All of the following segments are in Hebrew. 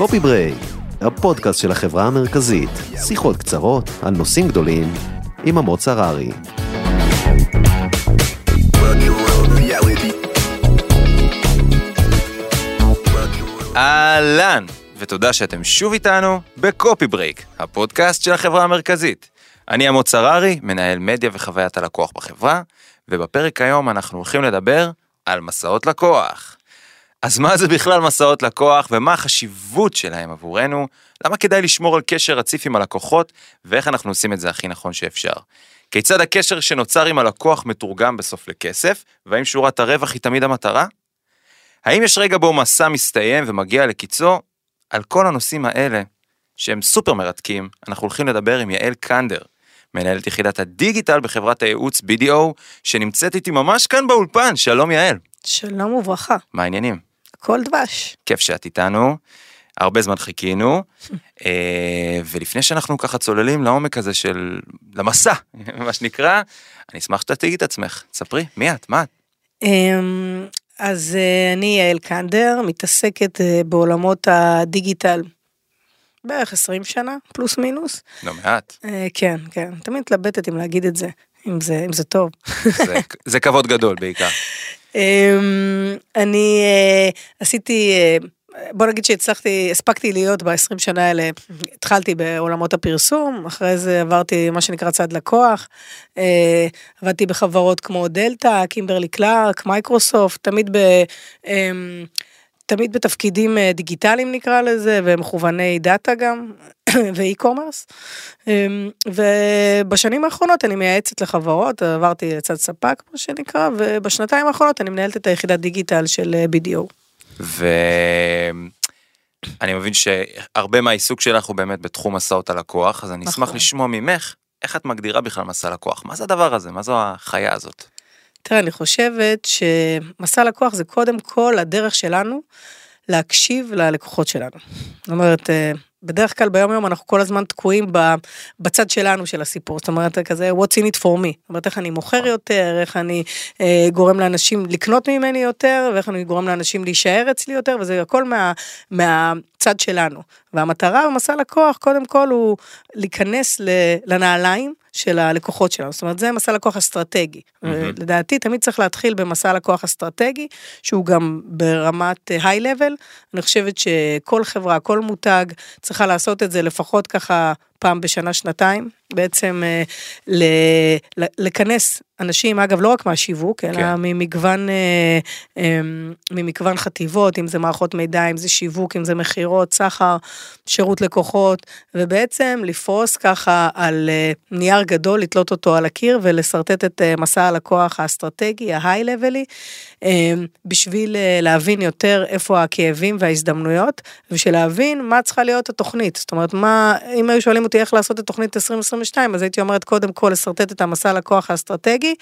Coffee Break, הפודקאסט של החברה המרכזית, שיחות קצרות על נושאים גדולים עם אמוץ הררי. אהלן, ותודה שאתם שוב איתנו ב Coffee Break, הפודקאסט של החברה המרכזית. אני אמוץ הררי, מנהל מדיה וחוויית הלקוח בחברה, ובפרק היום אנחנו הולכים לדבר על מסעות לקוח. אז מה זה בכלל מסעות לקוח ומה החשיבות שלהם עבורנו? למה כדאי לשמור על קשר רציף עם הלקוחות ואיך אנחנו עושים את זה הכי נכון שאפשר? כיצד הקשר שנוצר עם הלקוח מתורגם בסוף לכסף והאם שורת הרווח היא תמיד המטרה? האם יש רגע בו מסע מסתיים ומגיע לקיצו? על כל הנושאים האלה, שהם סופר מרתקים, אנחנו הולכים לדבר עם יעל קנדר, מנהלת יחידת הדיגיטל בחברת הייעוץ BDO, שנמצאת איתי ממש כאן באולפן. שלום יעל. שלום וברכה, מה העניינים? הכל דבש. כיף שאת איתנו, הרבה זמן חיכינו, אה, ולפני שאנחנו ככה צוללים לעומק הזה של, למסע, מה שנקרא, אני אשמח שתציגי את עצמך, ספרי, מי את, מה את? אמ, אז אה, אני יעל קנדר, מתעסקת אה, בעולמות הדיגיטל בערך 20 שנה, פלוס מינוס. לא מעט, כן, כן, תמיד מתלבטת אם להגיד את זה, אם זה, אם זה טוב. זה, זה כבוד גדול בעיקר. אמ, אני אה, עשיתי, אה, בוא נגיד שהצלחתי, הספקתי להיות ב-20 שנה האלה, התחלתי בעולמות הפרסום, אחרי זה עברתי מה שנקרא צד לקוח, אה, עבדתי בחברות כמו דלתא, קימברלי קלארק, מייקרוסופט, תמיד ב... אמ, תמיד בתפקידים אה, דיגיטליים נקרא לזה, ומכווני data גם, ואי-קומרס. ובשנים האחרונות אני מייעצת לחברות, עברתי לצד ספק, מה שנקרא, ובשנתיים האחרונות אני מנהלת את היחידת דיגיטל של אה, BDO. ואני מבין שהרבה מהעיסוק שלך הוא באמת בתחום מסעות הלקוח, אז אני אשמח נכון. לשמוע ממך, איך את מגדירה בכלל מסע לקוח? מה זה הדבר הזה? מה זו החיה הזאת? תראה, אני חושבת שמסע לקוח זה קודם כל הדרך שלנו להקשיב ללקוחות שלנו. זאת אומרת, אה, בדרך כלל ביום יום אנחנו כל הזמן תקועים בצד שלנו של הסיפור, זאת אומרת, כזה what's in it for me. זאת אומרת, איך אני מוכר יותר, איך אני אה, גורם לאנשים לקנות ממני יותר, ואיך אני גורם לאנשים להישאר אצלי יותר, וזה הכל מה, מהצד שלנו. והמטרה במסע לקוח, קודם כל, הוא להיכנס לנעליים של הלקוחות שלנו. זאת אומרת, זה מסע לקוח אסטרטגי. מהמם. לדעתי, תמיד צריך להתחיל במסע לקוח אסטרטגי, שהוא גם ברמת היי-לבל. אני חושבת שכל חברה, כל מותג, צריכה לעשות את זה לפחות ככה פעם בשנה, שנתיים. בעצם אה, ל- ל- לכנס אנשים, אגב, לא רק מהשיווק, אלא כן. ממגוון, אה, אה, ממגוון חטיבות, אם זה מערכות מידע, אם זה שיווק, אם זה מכירות, סחר, שירות לקוחות, ובעצם לפרוס ככה על אה, נייר גדול, לתלות אותו על הקיר ולשרטט את מסע הלקוח האסטרטגי, ההיי-לבלי, בשביל להבין יותר איפה הכאבים וההזדמנויות, ובשביל להבין מה צריכה להיות התוכנית. זאת אומרת, מה, אם היו שואלים אותי איך לעשות את תוכנית 2022, אז הייתי אומרת קודם כל לשרטט את המסע לקוח האסטרטגי,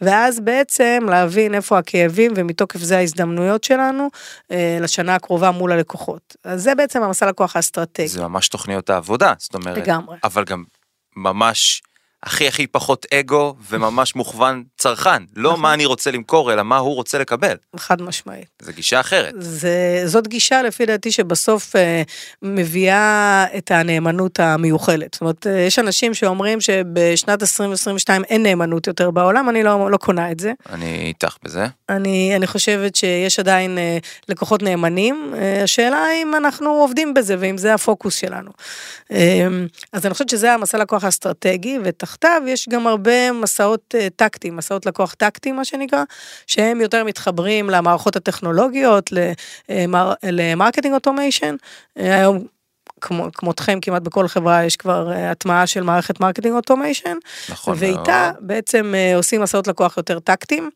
ואז בעצם להבין איפה הכאבים ומתוקף זה ההזדמנויות שלנו אה, לשנה הקרובה מול הלקוחות. אז זה בעצם המסע לקוח האסטרטגי. זה ממש תוכניות העבודה, זאת אומרת, לגמרי. אבל גם ממש הכי הכי פחות אגו וממש מוכוון צרכן, לא נכון. מה אני רוצה למכור, אלא מה הוא רוצה לקבל. חד משמעית. זו גישה אחרת. זה, זאת גישה לפי דעתי שבסוף אה, מביאה את הנאמנות המיוחלת. זאת אומרת, אה, יש אנשים שאומרים שבשנת 2022 אין נאמנות יותר בעולם, אני לא, לא קונה את זה. אני איתך בזה. אני, אני חושבת שיש עדיין אה, לקוחות נאמנים, אה, השאלה אם אנחנו עובדים בזה ואם זה הפוקוס שלנו. אה, אז אני חושבת שזה המסע לקוח האסטרטגי, ותחתיו יש גם הרבה מסעות אה, טקטיים, מסעות לקוח טקטיים מה שנקרא, שהם יותר מתחברים למערכות הטכנולוגיות, למר, ל marketing automation. אה, היום כמו, כמותכם כמעט בכל חברה יש כבר אה, הטמעה של מערכת marketing automation. נכון ואיתה מאוד. בעצם אה, עושים מסעות לקוח יותר טקטיים, אה,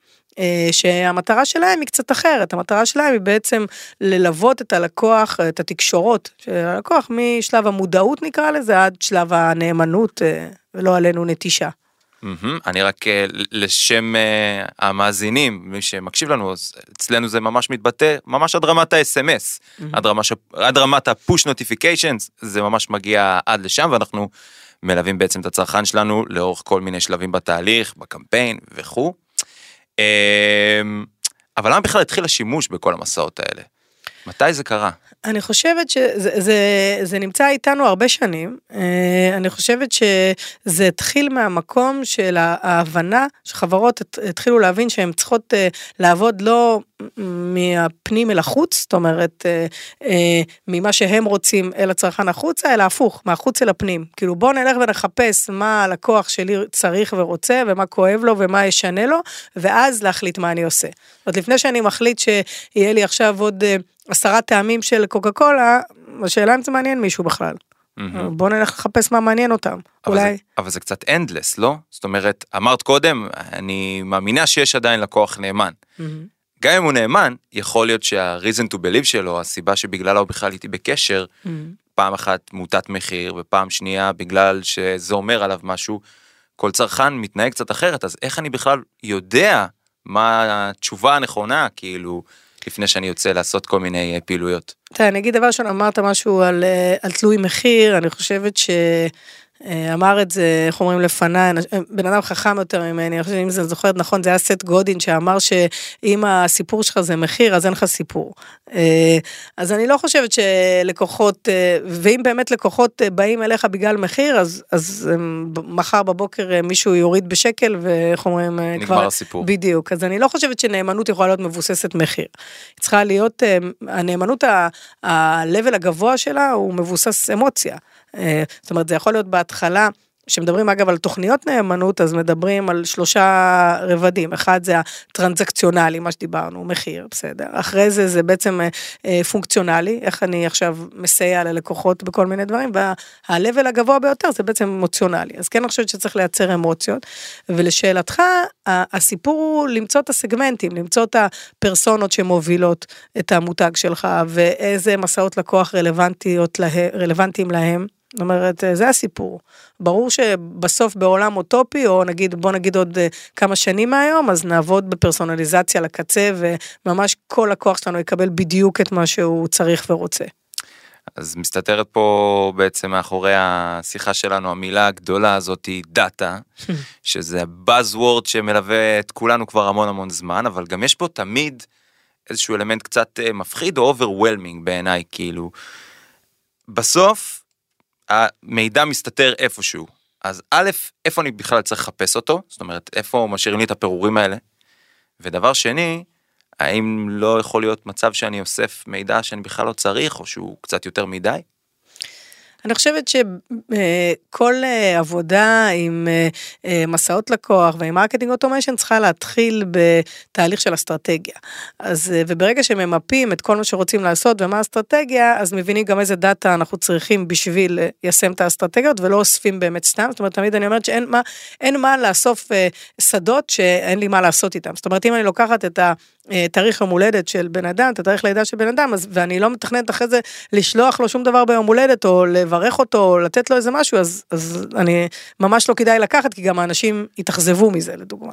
שהמטרה שלהם היא קצת אחרת, המטרה שלהם היא בעצם ללוות את הלקוח, את התקשורות של הלקוח משלב המודעות נקרא לזה עד שלב הנאמנות אה, ולא עלינו נטישה. מהמם. אני רק אה, לשם אה, המאזינים, מי שמקשיב לנו, אצלנו זה ממש מתבטא, ממש עד רמת ה-SMS, עד רמה ש- עד רמת ה-push notifications, זה ממש מגיע עד לשם, ואנחנו מלווים בעצם את הצרכן שלנו לאורך כל מיני שלבים בתהליך, בקמפיין וכו'. אמ, אבל למה בכלל התחיל השימוש בכל המסעות האלה? מתי זה קרה? אני חושבת שזה זה, זה נמצא איתנו הרבה שנים. אה, אני חושבת שזה התחיל מהמקום של ההבנה שחברות התחילו להבין שהן צריכות אה, לעבוד לא מהפנים אל החוץ, זאת אומרת, אה, ממה שהם רוצים אל הצרכן החוצה, אלא הפוך, מהחוץ אל הפנים. כאילו בואו נלך ונחפש מה הלקוח שלי צריך ורוצה, ומה כואב לו ומה ישנה לו, ואז להחליט מה אני עושה. עוד לפני שאני מחליט שיהיה לי עכשיו עוד עשרה טעמים של קוקה קולה, השאלה אם זה מעניין מישהו בכלל. Mm-hmm. בוא נלך לחפש מה מעניין אותם, אבל אולי. זה, אבל זה קצת אנדלס, לא? זאת אומרת, אמרת קודם, אני מאמינה שיש עדיין לקוח נאמן. Mm-hmm. גם אם הוא נאמן, יכול להיות שה-reason to believe שלו, הסיבה שבגללה הוא בכלל איתי בקשר, mm-hmm. פעם אחת מוטת מחיר, ופעם שנייה בגלל שזה אומר עליו משהו, כל צרכן מתנהג קצת אחרת, אז איך אני בכלל יודע מה התשובה הנכונה, כאילו, לפני שאני יוצא לעשות כל מיני אה, פעילויות. תראה, אני אגיד דבר ראשון, אמרת משהו על, אה, על תלוי מחיר, אני חושבת ש... אה, אמר את זה, איך אומרים לפניי, בן אדם חכם יותר ממני, שאם זה זוכרת נכון, זה היה סט גודין שאמר שאם הסיפור שלך זה מחיר, אז אין לך סיפור. אה, אז אני לא חושבת שלקוחות, אה, ואם באמת לקוחות באים אליך בגלל מחיר, אז, אז מחר בבוקר מישהו יוריד בשקל, ואיך אומרים, נגמר כבר... הסיפור. בדיוק, אז אני לא חושבת שנאמנות יכולה להיות מבוססת מחיר. היא צריכה להיות, הנאמנות, ה-level הגבוה שלה הוא מבוסס אמוציה. אה, זאת אומרת, זה יכול להיות בהתחלה, כשמדברים אגב על תוכניות נאמנות, אז מדברים על שלושה רבדים. אחד זה הטרנזקציונלי, מה שדיברנו, מחיר, בסדר. אחרי זה זה בעצם אה, פונקציונלי, איך אני עכשיו מסייע ללקוחות בכל מיני דברים, וה-level הגבוה ביותר זה בעצם אמוציונלי. אז כן אני חושבת שצריך לייצר אמוציות. ולשאלתך, הסיפור הוא למצוא את הסגמנטים, למצוא את הפרסונות שמובילות את המותג שלך, ואיזה מסעות לקוח רלוונטיים להם. זאת אומרת, זה הסיפור. ברור שבסוף בעולם אוטופי, או נגיד, בוא נגיד עוד אה, כמה שנים מהיום, אז נעבוד בפרסונליזציה לקצה, וממש כל לקוח שלנו יקבל בדיוק את מה שהוא צריך ורוצה. אז מסתתרת פה בעצם מאחורי השיחה שלנו המילה הגדולה הזאת היא דאטה, שזה buzzword שמלווה את כולנו כבר המון המון זמן, אבל גם יש פה תמיד איזשהו אלמנט קצת אה, מפחיד או overwhelming בעיניי, כאילו. בסוף המידע מסתתר איפשהו. אז א', איפה אני בכלל צריך לחפש אותו? זאת אומרת, איפה משאירים לי את הפירורים האלה? ודבר שני, האם לא יכול להיות מצב שאני אוסף מידע שאני בכלל לא צריך, או שהוא קצת יותר מדי? אני חושבת שכל אה, עבודה עם אה, אה, מסעות לקוח ועם marketing automation צריכה להתחיל בתהליך של אסטרטגיה. אז וברגע שממפים את כל מה שרוצים לעשות ומה האסטרטגיה, אז מבינים גם איזה data אנחנו צריכים בשביל ליישם את האסטרטגיות ולא אוספים באמת סתם. זאת אומרת, תמיד אני אומרת שאין מה, מה לאסוף שדות שאין לי מה לעשות איתם. זאת אומרת, אם אני לוקחת את ה... תאריך יום הולדת של בן אדם, את התאריך לידה של בן אדם, אז, ואני לא מתכננת אחרי זה לשלוח לו שום דבר ביום הולדת, או לברך אותו, או לתת לו איזה משהו, אז, אז אני, ממש לא כדאי לקחת, כי גם האנשים יתאכזבו מזה, לדוגמה.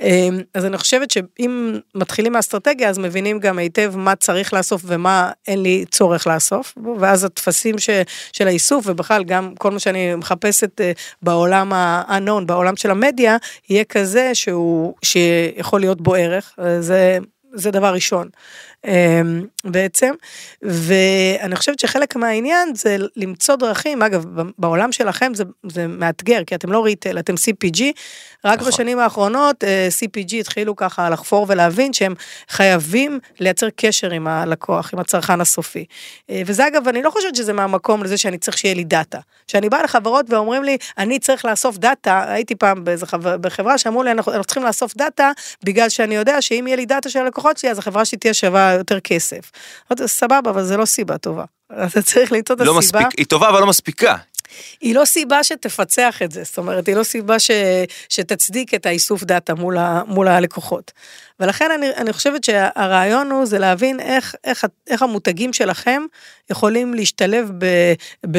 אמ, אז אני חושבת שאם מתחילים מהאסטרטגיה, אז מבינים גם היטב מה צריך לאסוף ומה אין לי צורך לאסוף, ואז הטפסים ש, של האיסוף, ובכלל גם כל מה שאני מחפשת אה, בעולם ה-unknown, בעולם של המדיה, יהיה כזה שהוא, שיכול להיות בו ערך. זה זה דבר ראשון בעצם, ואני חושבת שחלק מהעניין זה למצוא דרכים, אגב, בעולם שלכם זה, זה מאתגר, כי אתם לא retail, אתם CPG, רק נכון. בשנים האחרונות אה, CPG התחילו ככה לחפור ולהבין שהם חייבים לייצר קשר עם הלקוח, עם הצרכן הסופי. אה, וזה אגב, אני לא חושבת שזה מהמקום לזה שאני צריך שיהיה לי data. כשאני באה לחברות ואומרים לי, אני צריך לאסוף data, הייתי פעם באיזה חבר, בחברה שאמרו לי, אנחנו, אנחנו צריכים לאסוף data, בגלל שאני יודע שאם יהיה לי דאטה של הלקוחות שלי, אז החברה שלי תהיה שווה יותר כסף. סבבה, אבל זה לא סיבה טובה. אתה צריך למצוא את לא הסיבה. מספיק, היא טובה אבל לא מספיקה. היא לא סיבה שתפצח את זה, זאת אומרת, היא לא סיבה ש, שתצדיק את האיסוף דאטה מול, ה, מול הלקוחות. ולכן אני, אני חושבת שהרעיון הוא זה להבין איך, איך, איך המותגים שלכם יכולים להשתלב ב, ב,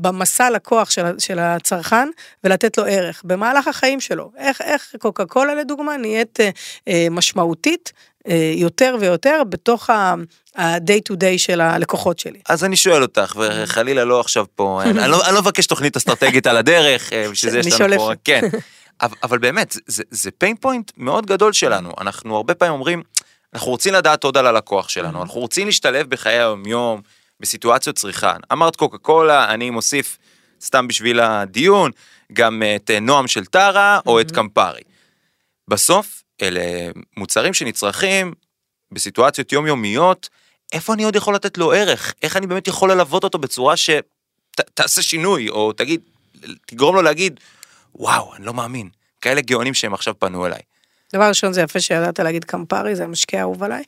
במסע לקוח של, של הצרכן ולתת לו ערך במהלך החיים שלו. איך, איך קוקה קולה לדוגמה נהיית אה, משמעותית אה, יותר ויותר בתוך ה-day to day של הלקוחות שלי. אז אני שואל אותך, וחלילה לא עכשיו פה, אני לא, אני לא מבקש תוכנית אסטרטגית על הדרך, בשביל זה יש לנו פה, כן. אבל, אבל באמת, זה, זה pain point מאוד גדול שלנו. אנחנו הרבה פעמים אומרים, אנחנו רוצים לדעת עוד על הלקוח שלנו, אנחנו רוצים להשתלב בחיי היום-יום, בסיטואציות צריכה. אמרת קוקה קולה, אני מוסיף, סתם בשביל הדיון, גם את אה, נועם של טרה או את קמפרי. בסוף, אלה מוצרים שנצרכים בסיטואציות יומיומיות, איפה אני עוד יכול לתת לו ערך? איך אני באמת יכול ללוות אותו בצורה שתעשה שינוי, או תגיד, תגרום לו להגיד, וואו, אני לא מאמין, כאלה גאונים שהם עכשיו פנו אליי. דבר ראשון זה יפה שידעת להגיד קמפרי, זה משקיע אהוב עליי.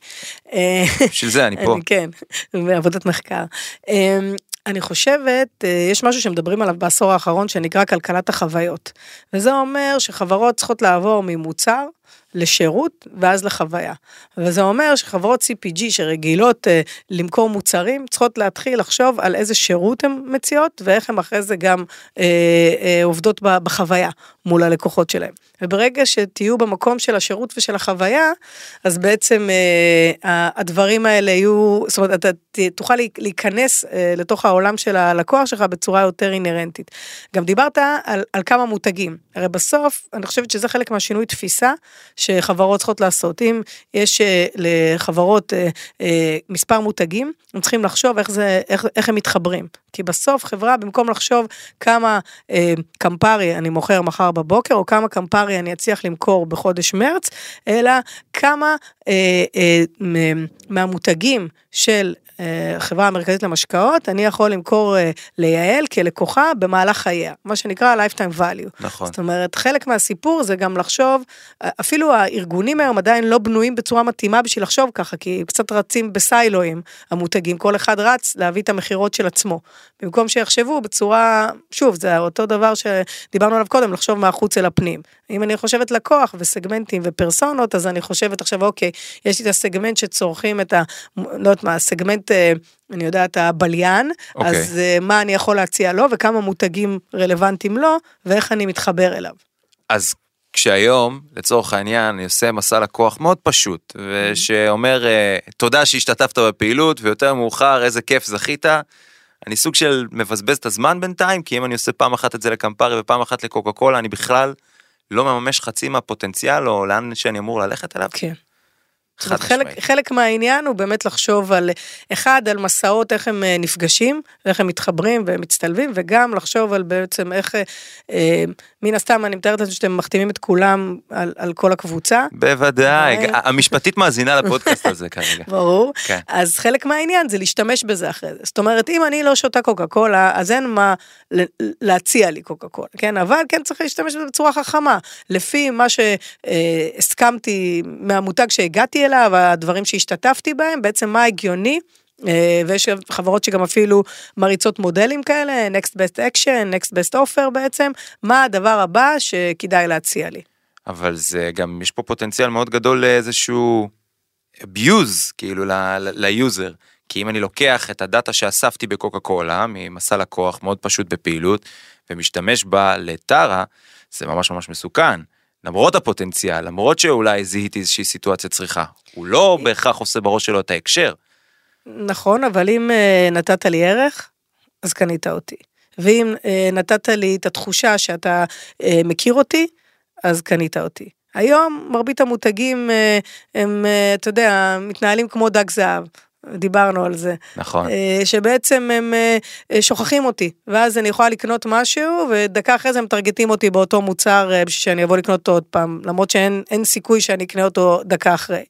בשביל זה אני פה. כן, בעבודת מחקר. אה, אני חושבת, אה, יש משהו שמדברים עליו בעשור האחרון שנקרא כלכלת החוויות. וזה אומר שחברות צריכות לעבור ממוצר לשירות ואז לחוויה. וזה אומר שחברות CPG שרגילות uh, למכור מוצרים צריכות להתחיל לחשוב על איזה שירות הן מציעות ואיך הן אחרי זה גם uh, uh, עובדות בחוויה מול הלקוחות שלהם. וברגע שתהיו במקום של השירות ושל החוויה, אז בעצם uh, הדברים האלה יהיו, זאת אומרת, אתה תוכל להיכנס uh, לתוך העולם של הלקוח שלך בצורה יותר אינהרנטית. גם דיברת על, על כמה מותגים. הרי בסוף, אני חושבת שזה חלק מהשינוי תפיסה. שחברות צריכות לעשות. אם יש אה, לחברות אה, אה, מספר מותגים, הם צריכים לחשוב איך, זה, איך, איך הם מתחברים. כי בסוף חברה, במקום לחשוב כמה אה, קמפרי אני מוכר מחר בבוקר, או כמה קמפרי אני אצליח למכור בחודש מרץ, אלא כמה מהמותגים של החברה המרכזית למשקאות, אני יכול למכור ליעל כלקוחה במהלך חייה, מה שנקרא lifetime value. נכון. זאת אומרת, חלק מהסיפור זה גם לחשוב, אפילו הארגונים היום עדיין לא בנויים בצורה מתאימה בשביל לחשוב ככה, כי קצת רצים בסיילואים המותגים, כל אחד רץ להביא את המכירות של עצמו. במקום שיחשבו בצורה, שוב, זה אותו דבר שדיברנו עליו קודם, לחשוב מהחוץ אל הפנים. אם אני חושבת לקוח וסגמנטים ופרסונות, אז אני חושבת עכשיו, אוקיי, יש לי את הסגמנט שצורכים את ה... לא יודעת מה, הסגמנט, אה, אני יודעת, הבליין, אוקיי. אז אה, מה אני יכול להציע לו וכמה מותגים רלוונטיים לו, ואיך אני מתחבר אליו. אז כשהיום, לצורך העניין, אני עושה מסע לקוח מאוד פשוט, ושאומר, אה, תודה שהשתתפת בפעילות, ויותר מאוחר, איזה כיף זכית, אני סוג של מבזבז את הזמן בינתיים, כי אם אני עושה פעם אחת את זה לקמפרי ופעם אחת לקוקה קולה, אני בכלל לא מממש חצי מהפוטנציאל או לאן שאני אמור ללכת אליו. כן. חלק, חלק מהעניין הוא באמת לחשוב על, אחד, על מסעות, איך הם אה, נפגשים, איך הם מתחברים ומצטלבים, וגם לחשוב על בעצם איך, אה, אה מן הסתם, אני מתארת לעצמי שאתם מחתימים את כולם על, על כל הקבוצה. בוודאי, ו... המשפטית מאזינה לפודקאסט הזה כרגע. ברור. כן. אז חלק מהעניין זה להשתמש בזה אחרי זה. זאת אומרת, אם אני לא שותה קוקה קולה, אז אין מה להציע לי קוקה קולה, כן? אבל כן צריך להשתמש בזה בצורה חכמה, לפי מה שהסכמתי מהמותג שהגעתי אליו, הדברים שהשתתפתי בהם, בעצם מה הגיוני. אה, ויש חברות שגם אפילו מריצות מודלים כאלה, Next Best Action, Next Best Offer בעצם, מה הדבר הבא שכדאי להציע לי. אבל זה גם, יש פה פוטנציאל מאוד גדול לאיזשהו abuse, כאילו, ל user. כי אם אני לוקח את הדאטה שאספתי בקוקה קולה, ממסע לקוח מאוד פשוט בפעילות, ומשתמש בה לטרה, זה ממש ממש מסוכן. למרות הפוטנציאל, למרות שאולי זיהיתי איזושהי סיטואציה צריכה, הוא לא בהכרח עושה בראש שלו את ההקשר. נכון, אבל אם uh, נתת לי ערך, אז קנית אותי. ואם uh, נתת לי את התחושה שאתה uh, מכיר אותי, אז קנית אותי. היום מרבית המותגים הם, אתה יודע, מתנהלים כמו דג זהב. דיברנו על זה. נכון. שבעצם הם שוכחים אותי, ואז אני יכולה לקנות משהו, ודקה אחרי זה הם מטרגטים אותי באותו מוצר בשביל שאני אבוא לקנות אותו עוד פעם, למרות שאין סיכוי שאני אקנה אותו דקה אחרי.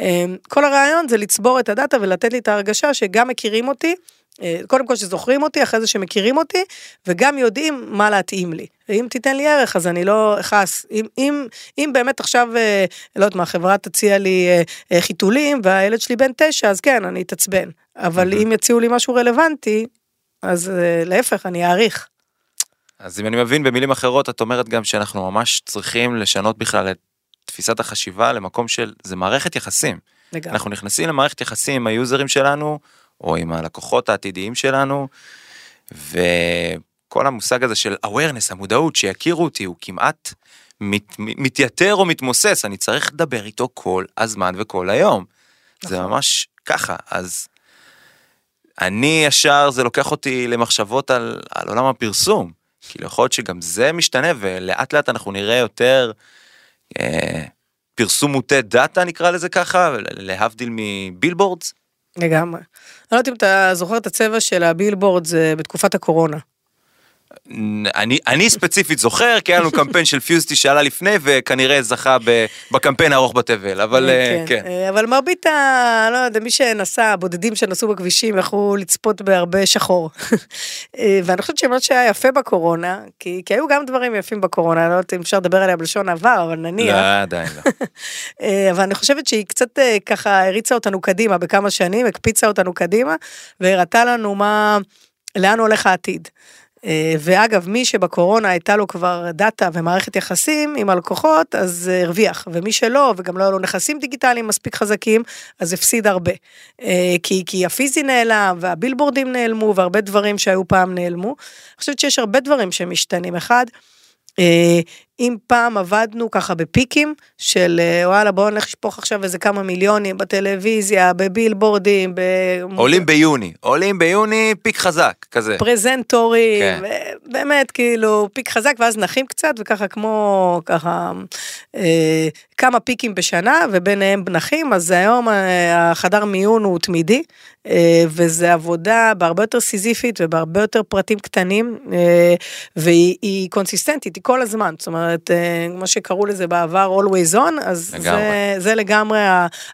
אמ, כל הרעיון זה לצבור את הדאטה ולתת לי את ההרגשה שגם מכירים אותי, אה, קודם כל שזוכרים אותי, אחרי זה שמכירים אותי, וגם יודעים מה להתאים לי. ואם תיתן לי ערך, אז אני לא אכעס. אם, אם, אם באמת עכשיו, אה, לא יודעת מה, חברה תציע לי אה, חיתולים, והילד שלי בן תשע, אז כן, אני אתעצבן. אבל אם יציעו לי משהו רלוונטי, אז להפך, אני אעריך. אז אם אני מבין במילים אחרות, את אומרת גם שאנחנו ממש צריכים לשנות בכלל את תפיסת החשיבה למקום של זה מערכת יחסים. לגמרי. אנחנו נכנסים למערכת יחסים עם היוזרים שלנו או עם הלקוחות העתידיים שלנו וכל המושג הזה של awareness המודעות שיכירו אותי הוא כמעט מת, מתייתר או מתמוסס אני צריך לדבר איתו כל הזמן וכל היום. נכון. זה ממש ככה אז. אני ישר זה לוקח אותי למחשבות על, על עולם הפרסום כאילו יכול להיות שגם זה משתנה ולאט לאט אנחנו נראה יותר פרסום מוטה דאטה נקרא לזה ככה, להבדיל מבילבורדס. לגמרי. אני לא יודעת אם אתה זוכר את הצבע של הבילבורד זה בתקופת הקורונה. אני, אני ספציפית זוכר, כי היה לנו קמפיין של פיוסטי שעלה לפני, וכנראה זכה ב, בקמפיין הארוך בתבל, אבל כן. כן. אה, אבל מרבית ה... לא יודע, מי שנסע, הבודדים שנסעו בכבישים יכלו לצפות בהרבה שחור. אה, ואני חושבת שמה שהיה יפה בקורונה, כי, כי היו גם דברים יפים בקורונה, אני לא יודעת אם אפשר לדבר עליה בלשון עבר, אבל נניח. לא, עדיין לא. אה, אבל אני חושבת שהיא קצת אה, ככה הריצה אותנו קדימה בכמה שנים, הקפיצה אותנו קדימה, והראתה לנו מה, לאן הולך העתיד. אה, ואגב, מי שבקורונה הייתה לו כבר דאטה ומערכת יחסים עם הלקוחות, אז אה, הרוויח, ומי שלא, וגם לא היו לו נכסים דיגיטליים מספיק חזקים, אז הפסיד הרבה. אה, כי, כי הפיזי נעלם, והבילבורדים נעלמו, והרבה דברים שהיו פעם נעלמו. אני חושבת שיש הרבה דברים שמשתנים. אחד, אם פעם עבדנו ככה בפיקים של אה, וואלה בואו נלך לשפוך עכשיו איזה כמה מיליונים בטלוויזיה, בבילבורדים, עולים ביוני, עולים ביוני פיק חזק, כזה. פרזנטורים, כן. באמת כאילו פיק חזק ואז נחים קצת וככה כמו ככה אה, כמה פיקים בשנה וביניהם נחים, אז היום אה, החדר מיון הוא תמידי. אה, וזה עבודה בהרבה יותר סיזיפית ובהרבה יותר פרטים קטנים אה, והיא היא קונסיסטנטית, היא כל הזמן, זאת אומרת, אה, כמו שקראו לזה בעבר always on, אז לגמרי. זה, זה לגמרי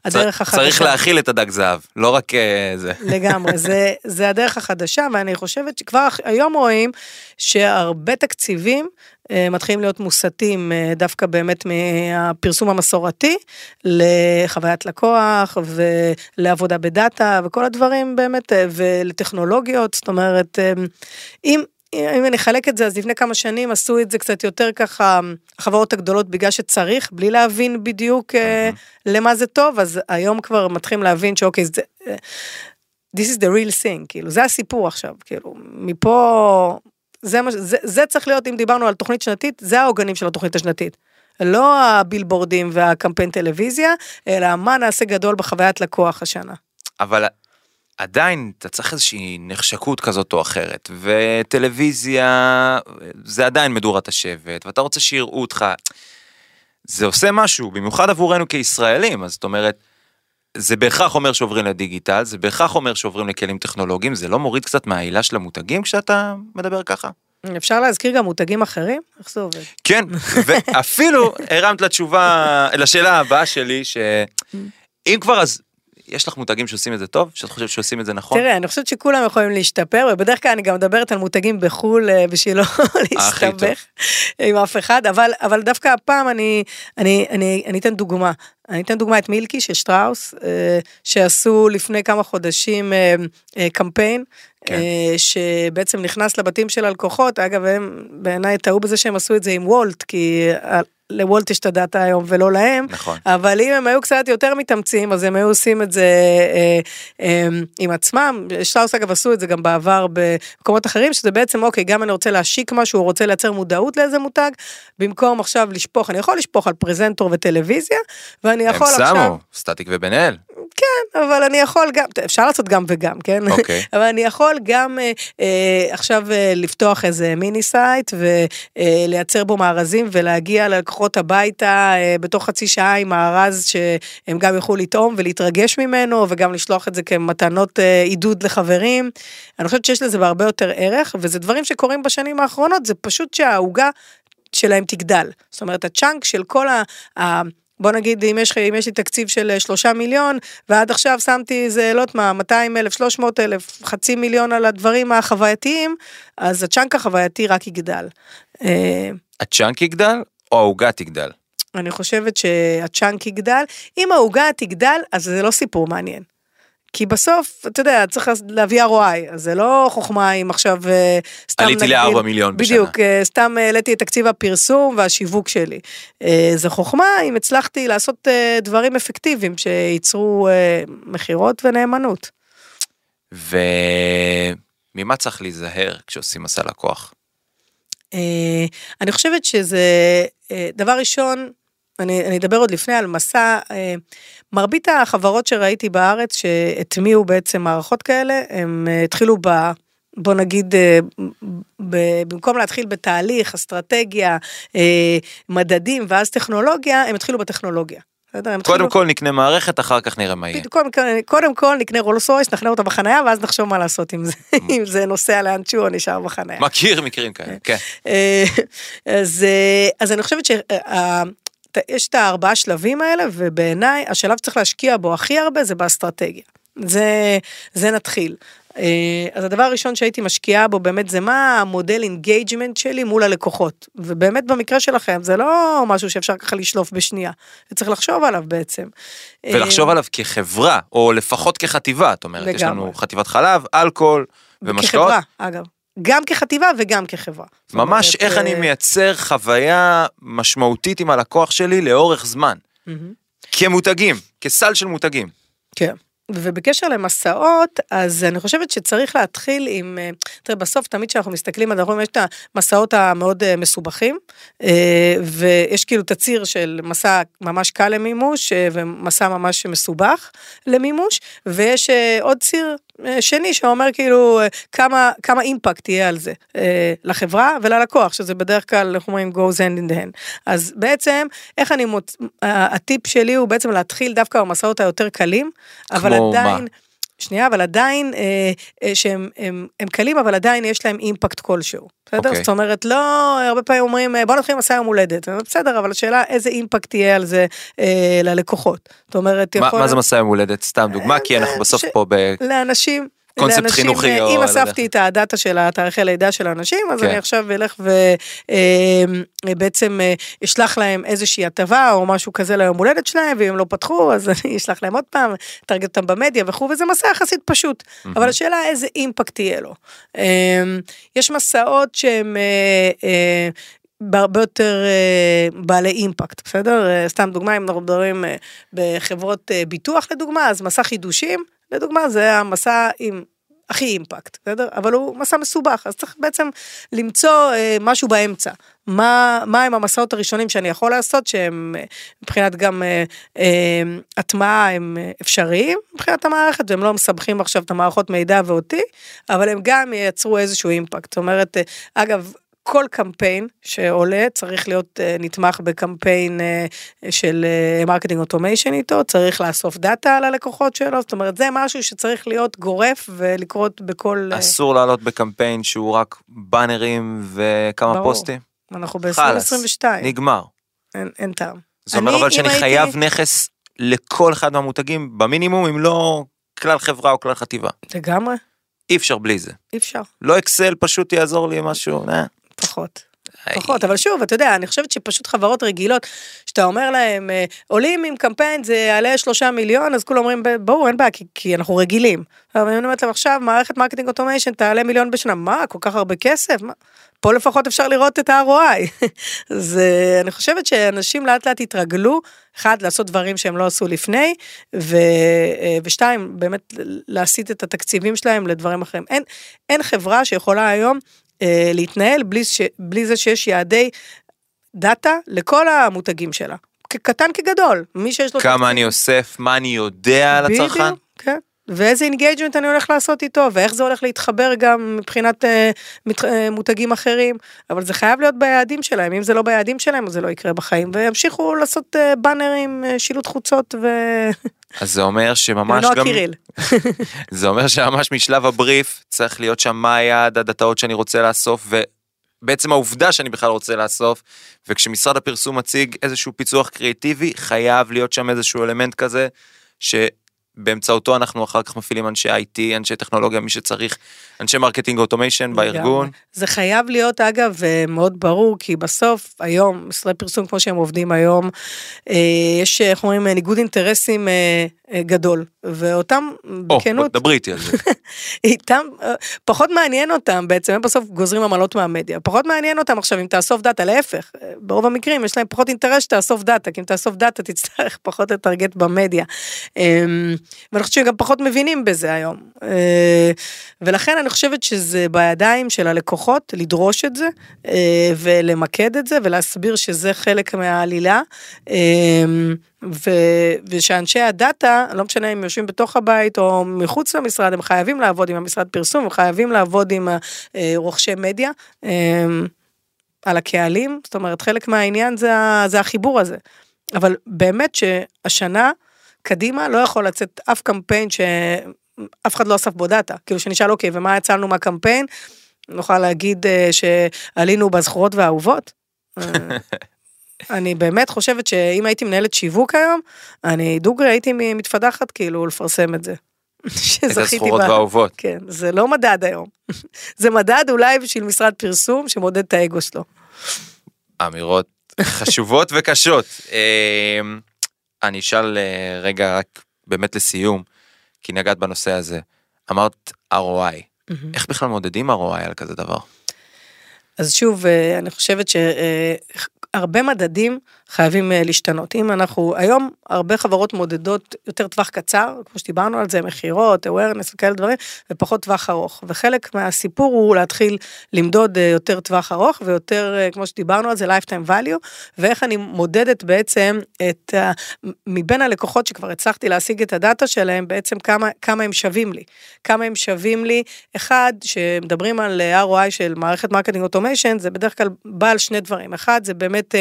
הדרך החדשה. צריך להכיל את הדג זהב, לא רק אה, זה. לגמרי, זה, זה הדרך החדשה, ואני חושבת שכבר היום רואים שהרבה תקציבים אה, מתחילים להיות מוסטים אה, דווקא באמת מהפרסום המסורתי לחוויית לקוח ולעבודה בדאטה וכל הדברים באמת, אה, ולטכנולוגיות, זאת אומרת, אה, אם... אם אני אחלק את זה, אז לפני כמה שנים עשו את זה קצת יותר ככה, החברות הגדולות בגלל שצריך, בלי להבין בדיוק אה, למה זה טוב, אז היום כבר מתחילים להבין שאוקיי, זה, אה, this is the real thing, כאילו, זה הסיפור עכשיו, כאילו, מפה, זה, מה, זה, זה צריך להיות, אם דיברנו על תוכנית שנתית, זה העוגנים של התוכנית השנתית. לא הבילבורדים והקמפיין טלוויזיה, אלא מה נעשה גדול בחוויית לקוח השנה. אבל עדיין אתה צריך איזושהי נחשקות כזאת או אחרת, וטלוויזיה זה עדיין מדורת השבט, ואתה רוצה שיראו אותך. זה עושה משהו, במיוחד עבורנו כישראלים, אז זאת אומרת, זה בהכרח אומר שעוברים לדיגיטל, זה בהכרח אומר שעוברים לכלים טכנולוגיים, זה לא מוריד קצת מהעילה של המותגים כשאתה מדבר ככה? אפשר להזכיר גם מותגים אחרים? איך זה עובד? כן, ואפילו הרמת לתשובה, לשאלה הבאה שלי, שאם כבר אז, יש לך מותגים שעושים את זה טוב? שאת חושבת שעושים את זה נכון? תראה, אני חושבת שכולם יכולים להשתפר, ובדרך כלל אני גם מדברת על מותגים בחו"ל אה, בשביל לא. להסתבך עם אף אחד, אבל, אבל דווקא הפעם אני, אני, אני, אני אתן דוגמה. אני אתן דוגמה את מילקי של שטראוס, אה, שעשו לפני כמה חודשים אה, קמפיין, כן. שבעצם נכנס לבתים של הלקוחות, אגב, הם בעיניי טעו בזה שהם עשו את זה עם וולט, כי לוולט יש את הדאטה היום ולא להם, נכון. אבל אם הם היו קצת יותר מתאמצים, אז הם היו עושים את זה אה, אה, עם עצמם. שטראוס אגב עשו את זה גם בעבר במקומות אחרים, שזה בעצם, אוקיי, גם אני רוצה להשיק משהו, רוצה לייצר מודעות לאיזה מותג, במקום עכשיו לשפוך, אני יכול לשפוך על פרזנטור וטלוויזיה, ואני הם יכול עכשיו... שמו, סטטיק ובן אל. כן, אבל אני יכול גם, אפשר לעשות גם וגם, כן? אוקיי. אבל אני יכול גם אה, אה, עכשיו אה, לפתוח איזה mini-site ולייצר בו מארזים ולהגיע ללקוחות הביתה אה, בתוך חצי שעה עם מארז שהם גם יוכלו לטעום ולהתרגש ממנו וגם לשלוח את זה כמתנות אה, עידוד לחברים. אני חושבת שיש לזה בהרבה יותר ערך וזה דברים שקורים בשנים האחרונות, זה פשוט שהעוגה שלהם תגדל. זאת אומרת, ה chunk של כל ה... ה בוא נגיד אם יש, אם יש לי תקציב של אה, שלושה מיליון ועד עכשיו שמתי איזה לא יודעת מה 200 אלף 300 אלף חצי מיליון על הדברים החווייתיים אז ה chunk החווייתי רק יגדל. אה, ה chunk יגדל או העוגה תגדל? אני חושבת שה chunk יגדל אם העוגה תגדל אז זה לא סיפור מעניין. כי בסוף אתה יודע צריך להביא ROI אז זה לא חוכמה אם עכשיו אה, סתם עליתי לארבע מיליון בשנה. בדיוק אה, סתם העליתי את תקציב הפרסום והשיווק שלי. אה, זה חוכמה אם הצלחתי לעשות דברים אפקטיביים שייצרו מכירות ונאמנות. וממה צריך להיזהר כשעושים מסע לקוח? אני חושבת שזה דבר ראשון. אני, אני אדבר עוד לפני על מסע, אה, מרבית החברות שראיתי בארץ שהטמיעו בעצם מערכות כאלה, הם אה, התחילו ב... בוא נגיד, אה, ב- במקום להתחיל בתהליך, אסטרטגיה, אה, מדדים ואז טכנולוגיה, הם התחילו בטכנולוגיה. בסדר? קודם התחילו- כל נקנה מערכת, אחר כך נראה מה יהיה. קודם, קודם כל נקנה רולס רויס, נחנה אותה בחנייה, ואז נחשוב מה לעשות עם זה, אם זה נוסע לאנשהו או נשאר בחנייה. מכיר מקרים כאלה, כן. אה, אז, אז אני חושבת שיש את הארבעה שלבים האלה, ובעיניי השלב שצריך להשקיע בו הכי הרבה זה באסטרטגיה. זה, זה נתחיל. אה, אז הדבר הראשון שהייתי משקיעה בו באמת זה מה המודל engagement שלי מול הלקוחות. ובאמת במקרה שלכם זה לא משהו שאפשר ככה לשלוף בשנייה, צריך לחשוב עליו בעצם. ולחשוב אה, עליו כחברה, או לפחות כחטיבה, את אומרת, יש לנו לגמרי. חטיבת חלב, אלכוהול ומשקאות. כחברה, אגב. גם כחטיבה וגם כחברה. ממש אומרת, איך אני אה, מייצר חוויה משמעותית עם הלקוח שלי לאורך זמן. מהמם. כמותגים, כסל של מותגים. כן. ובקשר למסעות, אז אני חושבת שצריך להתחיל עם, אה, תראה, בסוף תמיד כשאנחנו מסתכלים על דברים, יש את המסעות המאוד אה, מסובכים, ויש כאילו תצהיר של מסע ממש קל למימוש, ומסע ממש מסובך למימוש, ויש עוד ציר שני שאומר כאילו אה, כמה, כמה אימפקט יהיה על זה אה, לחברה וללקוח, שזה בדרך כלל, איך אומרים, goes hand in hand. אז בעצם, איך אני מוצ... הטיפ שלי הוא בעצם להתחיל דווקא במסעות היותר קלים, אבל עדיין... מה? שנייה, אבל עדיין, אה, אה, שהם הם, הם קלים, אבל עדיין יש להם אימפקט כלשהו. בסדר? אוקיי. זאת אומרת, לא, הרבה פעמים אומרים, אה, בוא נתחיל מסע יום הולדת. בסדר, אבל השאלה איזה אימפקט יהיה על זה אה, ללקוחות. זאת אומרת, יכול... מה זה מסע יום הולדת? סתם דוגמה, כי אנחנו בסוף ש- פה ב... לאנשים, קונספט לאנשים, חינוכי אה, או אם לא. אספתי את הדאטה של התאריכי לידה של האנשים, אז כן. אני עכשיו אלך ובעצם אשלח להם איזושהי הטבה או משהו כזה ליום הולדת שלהם, ואם לא פתחו, אז אני אשלח להם עוד פעם, אתרגל אותם במדיה וכו', וזה מסע יחסית פשוט. אבל השאלה איזה אימפקט יהיה לו. אה, יש מסעות שהם... אה, אה, בהרבה יותר אה, בעלי אימפקט, בסדר? אה, סתם דוגמה, אם אנחנו מדברים אה, בחברות אה, ביטוח לדוגמה, אז מסע חידושים, לדוגמה, זה המסע עם הכי אימפקט, בסדר? אבל הוא מסע מסובך, אז צריך בעצם למצוא אה, משהו באמצע. מה, מה הם המסעות הראשונים שאני יכול לעשות, שהם אה, מבחינת גם אה, אה, הטמעה הם אה, אפשריים מבחינת המערכת, והם לא מסבכים עכשיו את המערכות מידע ואותי, אבל הם גם ייצרו איזשהו impact. זאת אומרת, אה, אגב, כל קמפיין שעולה צריך להיות אה, נתמך בקמפיין אה, של marketing אה, automation איתו, צריך לאסוף דאטה על הלקוחות שלו, זאת אומרת זה משהו שצריך להיות גורף ולקרות בכל... אה, אסור לעלות בקמפיין שהוא רק באנרים וכמה ברור. פוסטים. אנחנו חלאס, ב-2022, נגמר. אין, אין טעם. זה אומר אבל שאני הייתי- חייב נכס לכל אחד מהמותגים במינימום, אם לא כלל חברה או כלל חטיבה. לגמרי, אי אפשר בלי זה. אי אפשר, לא אקסל פשוט יעזור לי משהו, אה. פחות. פחות, אבל שוב, אתה יודע, אני חושבת שפשוט חברות רגילות, שאתה אומר להם, אה, עולים עם קמפיין, זה יעלה שלושה מיליון, אז כולם אומרים, ברור, אין בעיה, כי, כי אנחנו רגילים. אבל אני אומרת להם, עכשיו, מערכת marketing automation תעלה מיליון בשנה, מה, כל כך הרבה כסף? מה? פה לפחות אפשר לראות את ה-ROI. אז אה, אני חושבת שאנשים לאט לאט התרגלו, אחד, לעשות דברים שהם לא עשו לפני, ו, אה, ושתיים, באמת להסיט את התקציבים שלהם לדברים אחרים. אין, אין חברה שיכולה היום אה, להתנהל בלי, ש, בלי זה שיש יעדי דאטה לכל המותגים שלה. קטן כגדול, מי שיש לו... כמה אני אוסף, מה אני יודע על הצרכן. בדיוק, כן. ואיזה engagement אני הולך לעשות איתו, ואיך זה הולך להתחבר גם מבחינת אה, מת, אה, מותגים אחרים, אבל זה חייב להיות ביעדים שלהם, אם זה לא ביעדים שלהם, אז זה לא יקרה בחיים, וימשיכו לעשות אה, באנרים, אה, שילוט חוצות ו... אז זה אומר שממש גם, קיריל. זה אומר שממש משלב הבריף צריך להיות שם מה היעד הדאטאות שאני רוצה לאסוף ובעצם העובדה שאני בכלל רוצה לאסוף וכשמשרד הפרסום מציג איזשהו פיצוח קריאטיבי חייב להיות שם איזשהו אלמנט כזה שבאמצעותו אנחנו אחר כך מפעילים אנשי IT, אנשי טכנולוגיה, מי שצריך, אנשי marketing automation בארגון. זה חייב להיות אגב אה, מאוד ברור כי בסוף היום משרדי פרסום כמו שהם עובדים היום אה, יש איך אומרים אה, ניגוד אינטרסים אה, אה, גדול ואותם או, בכנות דברי איתי על זה. איתם אה, פחות מעניין אותם בעצם הם בסוף גוזרים עמלות מהמדיה פחות מעניין אותם עכשיו אם תאסוף דאטה להפך אה, ברוב המקרים יש להם פחות אינטרס שתאסוף דאטה כי אם תאסוף דאטה תצטרך פחות לטרגט במדיה. ואני חושבת שגם פחות מבינים בזה היום. אה, ולכן אני חושבת שזה בידיים של הלקוחות לדרוש את זה, אה, ולמקד את זה, ולהסביר שזה חלק מהעלילה. אה, ו, ושאנשי הדאטה, לא משנה אם יושבים בתוך הבית או מחוץ למשרד, הם חייבים לעבוד עם המשרד פרסום, הם חייבים לעבוד עם רוכשי מדיה. על הקהלים, זאת אומרת, חלק מהעניין זה, זה החיבור הזה. אבל באמת שהשנה, קדימה, לא יכול לצאת אף קמפיין שאף אחד לא אסף בו דאטה. כאילו שנשאל, אוקיי, ומה יצא לנו מהקמפיין? נוכל להגיד uh, שעלינו בזכורות והאהובות. אה, אני באמת חושבת שאם הייתי מנהלת שיווק היום, אני דוגרי הייתי מתפדחת כאילו לפרסם את זה. את הזכורות והאהובות. כן, זה לא מדד היום. זה מדד אולי בשביל משרד פרסום שמודד את האגו שלו. אמירות חשובות וקשות. אני אשאל אה, רגע רק באמת לסיום, כי נגעת בנושא הזה. אמרת ROI, איך בכלל מודדים ROI על כזה דבר? אז שוב, אה, אני חושבת שהרבה מדדים חייבים אה, להשתנות. אם אנחנו, היום הרבה חברות מודדות יותר טווח קצר, כמו שדיברנו על זה, מכירות, awareness וכאלה דברים, ופחות טווח ארוך. וחלק מהסיפור הוא להתחיל למדוד אה, יותר טווח ארוך ויותר, אה, כמו שדיברנו על זה, lifetime value, ואיך אני מודדת בעצם את, מבין הלקוחות שכבר הצלחתי להשיג את הדאטה שלהם, בעצם כמה, כמה הם שווים לי. כמה הם שווים לי, אחד, שמדברים על ROI של מערכת marketing automation, זה בדרך כלל בא על שני דברים. אחד, זה באמת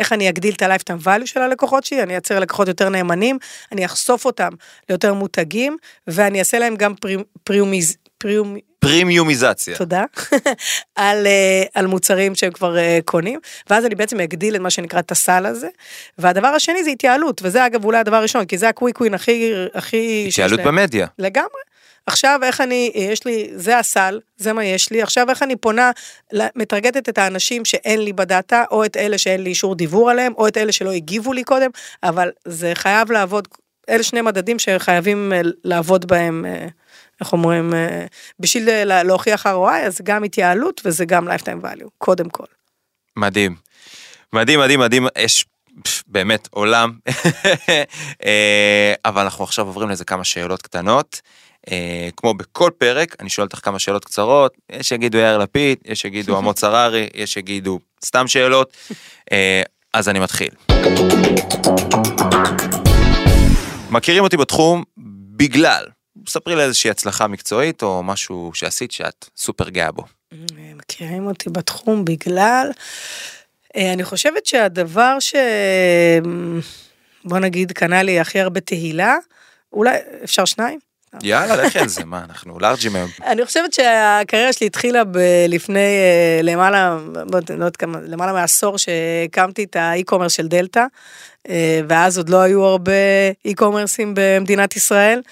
איך אני אגדיל את ה-lifetime value של הלקוחות שלי, אני אייצר לקוחות יותר נאמנים, אני אחשוף אותם ליותר מותגים, ואני אעשה להם גם פריומיז... פריומ... פרימיומיזציה. תודה. על, אה, על מוצרים שהם כבר אה, קונים, ואז אני בעצם אגדיל את מה שנקרא את הסל הזה. והדבר השני זה התייעלות, וזה אגב אולי הדבר הראשון, כי זה ה quick win הכי... הכי התייעלות במדיה. לגמרי. עכשיו איך אני, יש לי, זה הסל, זה מה יש לי, עכשיו איך אני פונה, מטרגטת את האנשים שאין לי בדאטה, או את אלה שאין לי אישור דיוור עליהם, או את אלה שלא הגיבו לי קודם, אבל זה חייב לעבוד, אלה שני מדדים שחייבים אה, לעבוד בהם, אה, איך אומרים, אה, בשביל להוכיח ROI, אז גם התייעלות וזה גם lifetime value, קודם כל. מדהים. מדהים, מדהים, מדהים, יש באמת עולם, אבל אנחנו עכשיו עוברים לזה כמה שאלות קטנות. אה, כמו בכל פרק, אני שואל אותך כמה שאלות קצרות, יש שיגידו יאיר לפיד, יש שיגידו עמוץ הררי, יש שיגידו סתם שאלות, אה, אז אני מתחיל. מכירים אותי בתחום בגלל, ספרי לי איזושהי הצלחה מקצועית או משהו שעשית שאת סופר גאה בו. אה, מכירים אותי בתחום בגלל, אני חושבת שהדבר ש... בוא נגיד קנה לי הכי הרבה תהילה, אולי אפשר שניים? יאללה, לכי על זה, מה, אנחנו לארג'ים היום. אני חושבת שהקריירה שלי התחילה לפני אה, למעלה, לא יודעת כמה, למעלה מעשור שהקמתי את האי-קומרס של דלתא, אה, ואז עוד לא היו הרבה אי-קומרסים במדינת ישראל.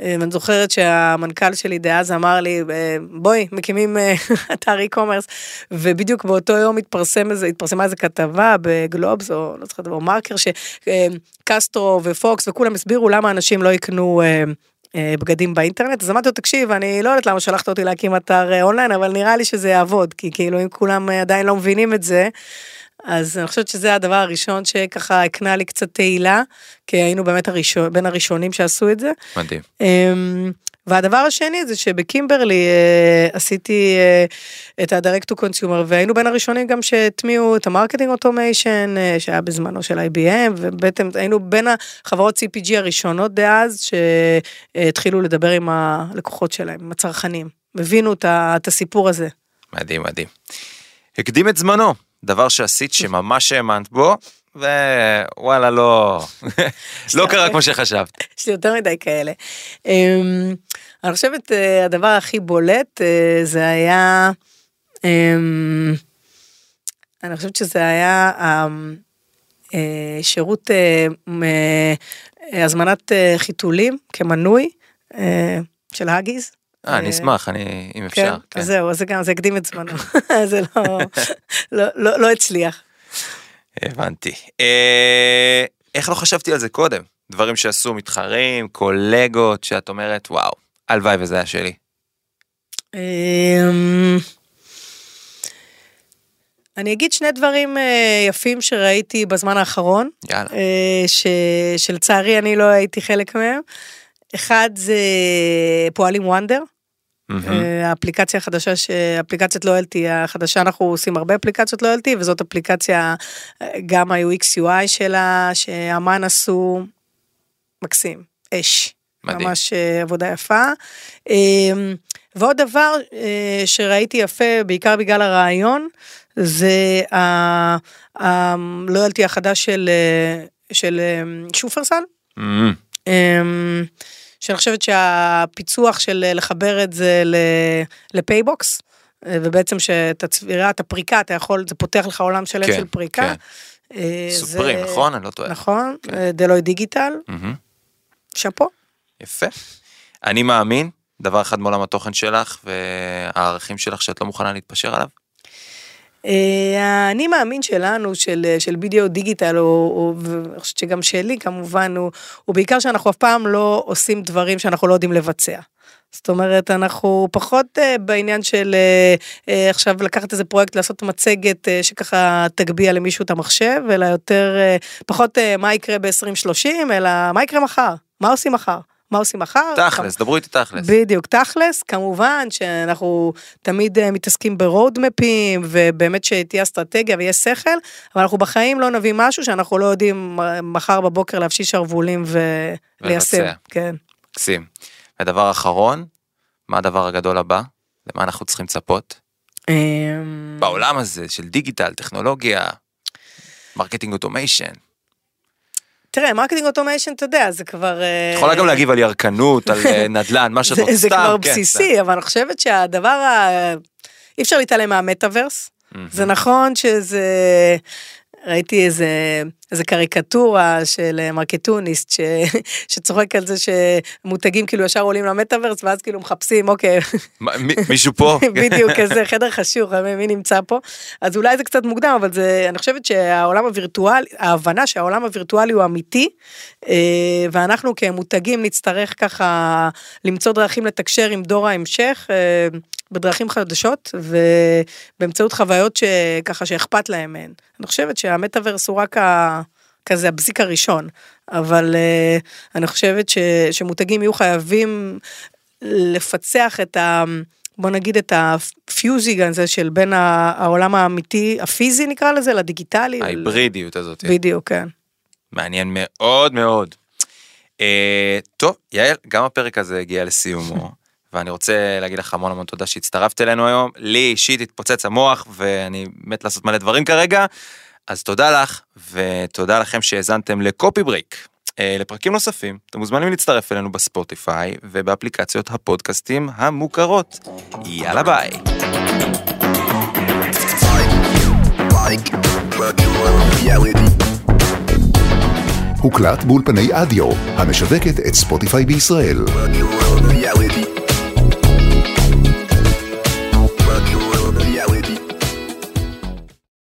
אה, ואני זוכרת שהמנכ"ל שלי דאז אמר לי, בואי, מקימים אתר e-commerce, ובדיוק באותו יום התפרסם איזה, התפרסמה איזה כתבה בגלובס, או לא זוכרת, או מרקר, שקסטרו ופוקס וכולם הסבירו למה אנשים לא יקנו בגדים באינטרנט, אז אמרתי לו, תקשיב, אני לא יודעת למה שלחת אותי להקים אתר אה, אונליין, אבל נראה לי שזה יעבוד, כי כאילו אם כולם אה, עדיין לא מבינים את זה, אז אני חושבת שזה הדבר הראשון שככה הקנה לי קצת תהילה, כי היינו באמת הראשון, בין הראשונים שעשו את זה. מדהים. אמ, והדבר השני זה שבקימברלי אה, עשיתי אה, את ה-direct to consumer והיינו בין הראשונים גם שהטמיעו את ה marketing automation אה, שהיה בזמנו של IBM ובעצם היינו בין החברות CPG הראשונות דאז שהתחילו לדבר עם הלקוחות שלהם, עם הצרכנים, הבינו את הסיפור הזה. מדהים מדהים. הקדים את זמנו, דבר שעשית שממש האמנת בו ווואלה לא לא קרה כמו שחשבת. יש לי יותר מדי כאלה. אני חושבת אה, הדבר הכי בולט אה, זה היה אמ, אני חושבת שזה היה אמ, אה, שירות הזמנת חיתולים כמנוי של האגיז. אה, אני אשמח, אני, אם אפשר. כן, כן. זהו, אז זה גם, זה הקדים את זמנו, זה לא, לא, לא, לא הצליח. הבנתי. איך לא חשבתי על זה קודם? דברים שעשו מתחרים, קולגות, שאת אומרת, וואו, הלוואי וזה היה שלי. אמ, אני אגיד שני דברים אה, יפים שראיתי בזמן האחרון. יאללה. אה, ש... שלצערי אני לא הייתי חלק מהם. אחד זה פועלים וונדר. אה, האפליקציה החדשה, ש- אפליקציית לויאלטי החדשה, אנחנו עושים הרבה אפליקציות לויאלטי, וזאת אפליקציה, גם ה-UX UI שלה, שאמן עשו, מקסים, אש. מדהים. ממש אה, עבודה יפה. אה, ועוד דבר אה, שראיתי יפה, בעיקר בגלל הרעיון, זה ה loyalty החדש של, אה, של שופרסל. אמ, שאני חושבת שהפיצוח של לחבר את זה לפייבוקס, ובעצם שאת הצבירה, את הפריקה, אתה יכול, זה פותח לך עולם שלם כן, של פריקה. כן. סופרים, זה- נכון? אני לא טועה. נכון, כן. דלוי דיגיטל, מהמם. שאפו. יפה. אני מאמין, דבר אחד מעולם התוכן שלך והערכים שלך שאת לא מוכנה להתפשר עליו. אה, האני מאמין שלנו, של, של בידאו דיגיטל, הוא- ואני חושבת שגם שלי כמובן, הוא, בעיקר שאנחנו אף פעם לא עושים דברים שאנחנו לא יודעים לבצע. זאת אומרת, אנחנו פחות אה, בעניין של אה, אה, עכשיו לקחת איזה פרויקט, לעשות מצגת אה, שככה תגביה למישהו את המחשב, אלא יותר, אה, פחות אה, מה יקרה ב-2030, אלא מה יקרה מחר, מה עושים מחר, מה עושים מחר. תכלס, דברו איתי תכלס. בדיוק, תכלס, כמובן שאנחנו תמיד אה, מתעסקים ברודמפים, ובאמת שתהיה אסטרטגיה ויהיה שכל, אבל אנחנו בחיים לא נביא משהו שאנחנו לא יודעים מחר בבוקר להפשיש שרוולים וליישם. כן. מקסים. ודבר אחרון, מה הדבר הגדול הבא? למה אנחנו צריכים לצפות? אמ, בעולם הזה של דיגיטל, טכנולוגיה, מרקטינג אוטומיישן. תראה, מרקטינג אוטומיישן, אתה יודע, זה כבר... אה, יכולה גם להגיב על ירקנות, על אה, נדל"ן, מה שאת רוצה. זה כבר כן, בסיסי, אבל אני חושבת שהדבר ה... אי אפשר להתעלם מהמטאוורס. זה נכון שזה... ראיתי איזה, איזה קריקטורה של אה, Marketoonist ש, שצוחק על זה שמותגים כאילו ישר עולים למטאוורס ואז כאילו מחפשים אוקיי מי- מישהו פה? בדיוק כזה חדר חשוך מי מי נמצא פה אז אולי זה קצת מוקדם אבל זה אני חושבת שהעולם הווירטואלי ההבנה שהעולם הווירטואלי הוא אמיתי אה, ואנחנו כמותגים נצטרך ככה למצוא דרכים לתקשר עם דור ההמשך. בדרכים חדשות ובאמצעות חוויות שככה שאכפת להם מהן. אני חושבת שהמטאוורס הוא רק ה... כזה הבזיק הראשון, אבל uh, אני חושבת ש, שמותגים יהיו חייבים לפצח את ה... בוא נגיד את הפיוזיג הזה של בין העולם האמיתי, הפיזי נקרא לזה, לדיגיטלי. ההיברידיות הזאת. בדיוק, כן. מעניין מאוד מאוד. אה, טוב, יעל, גם הפרק הזה הגיע לסיומו, ואני רוצה להגיד לך המון המון תודה שהצטרפת אלינו היום. לי אישית התפוצץ המוח, ואני מת לעשות מלא דברים כרגע, אז תודה לך, ותודה לכם שהאזנתם לקופי ברייק. אה, לפרקים נוספים, אתם מוזמנים להצטרף אלינו בספוטיפיי ובאפליקציות הפודקאסטים המוכרות. יאללה ביי. הוקלט באולפני אדיו, המשווקת את ספוטיפיי בישראל. Reality.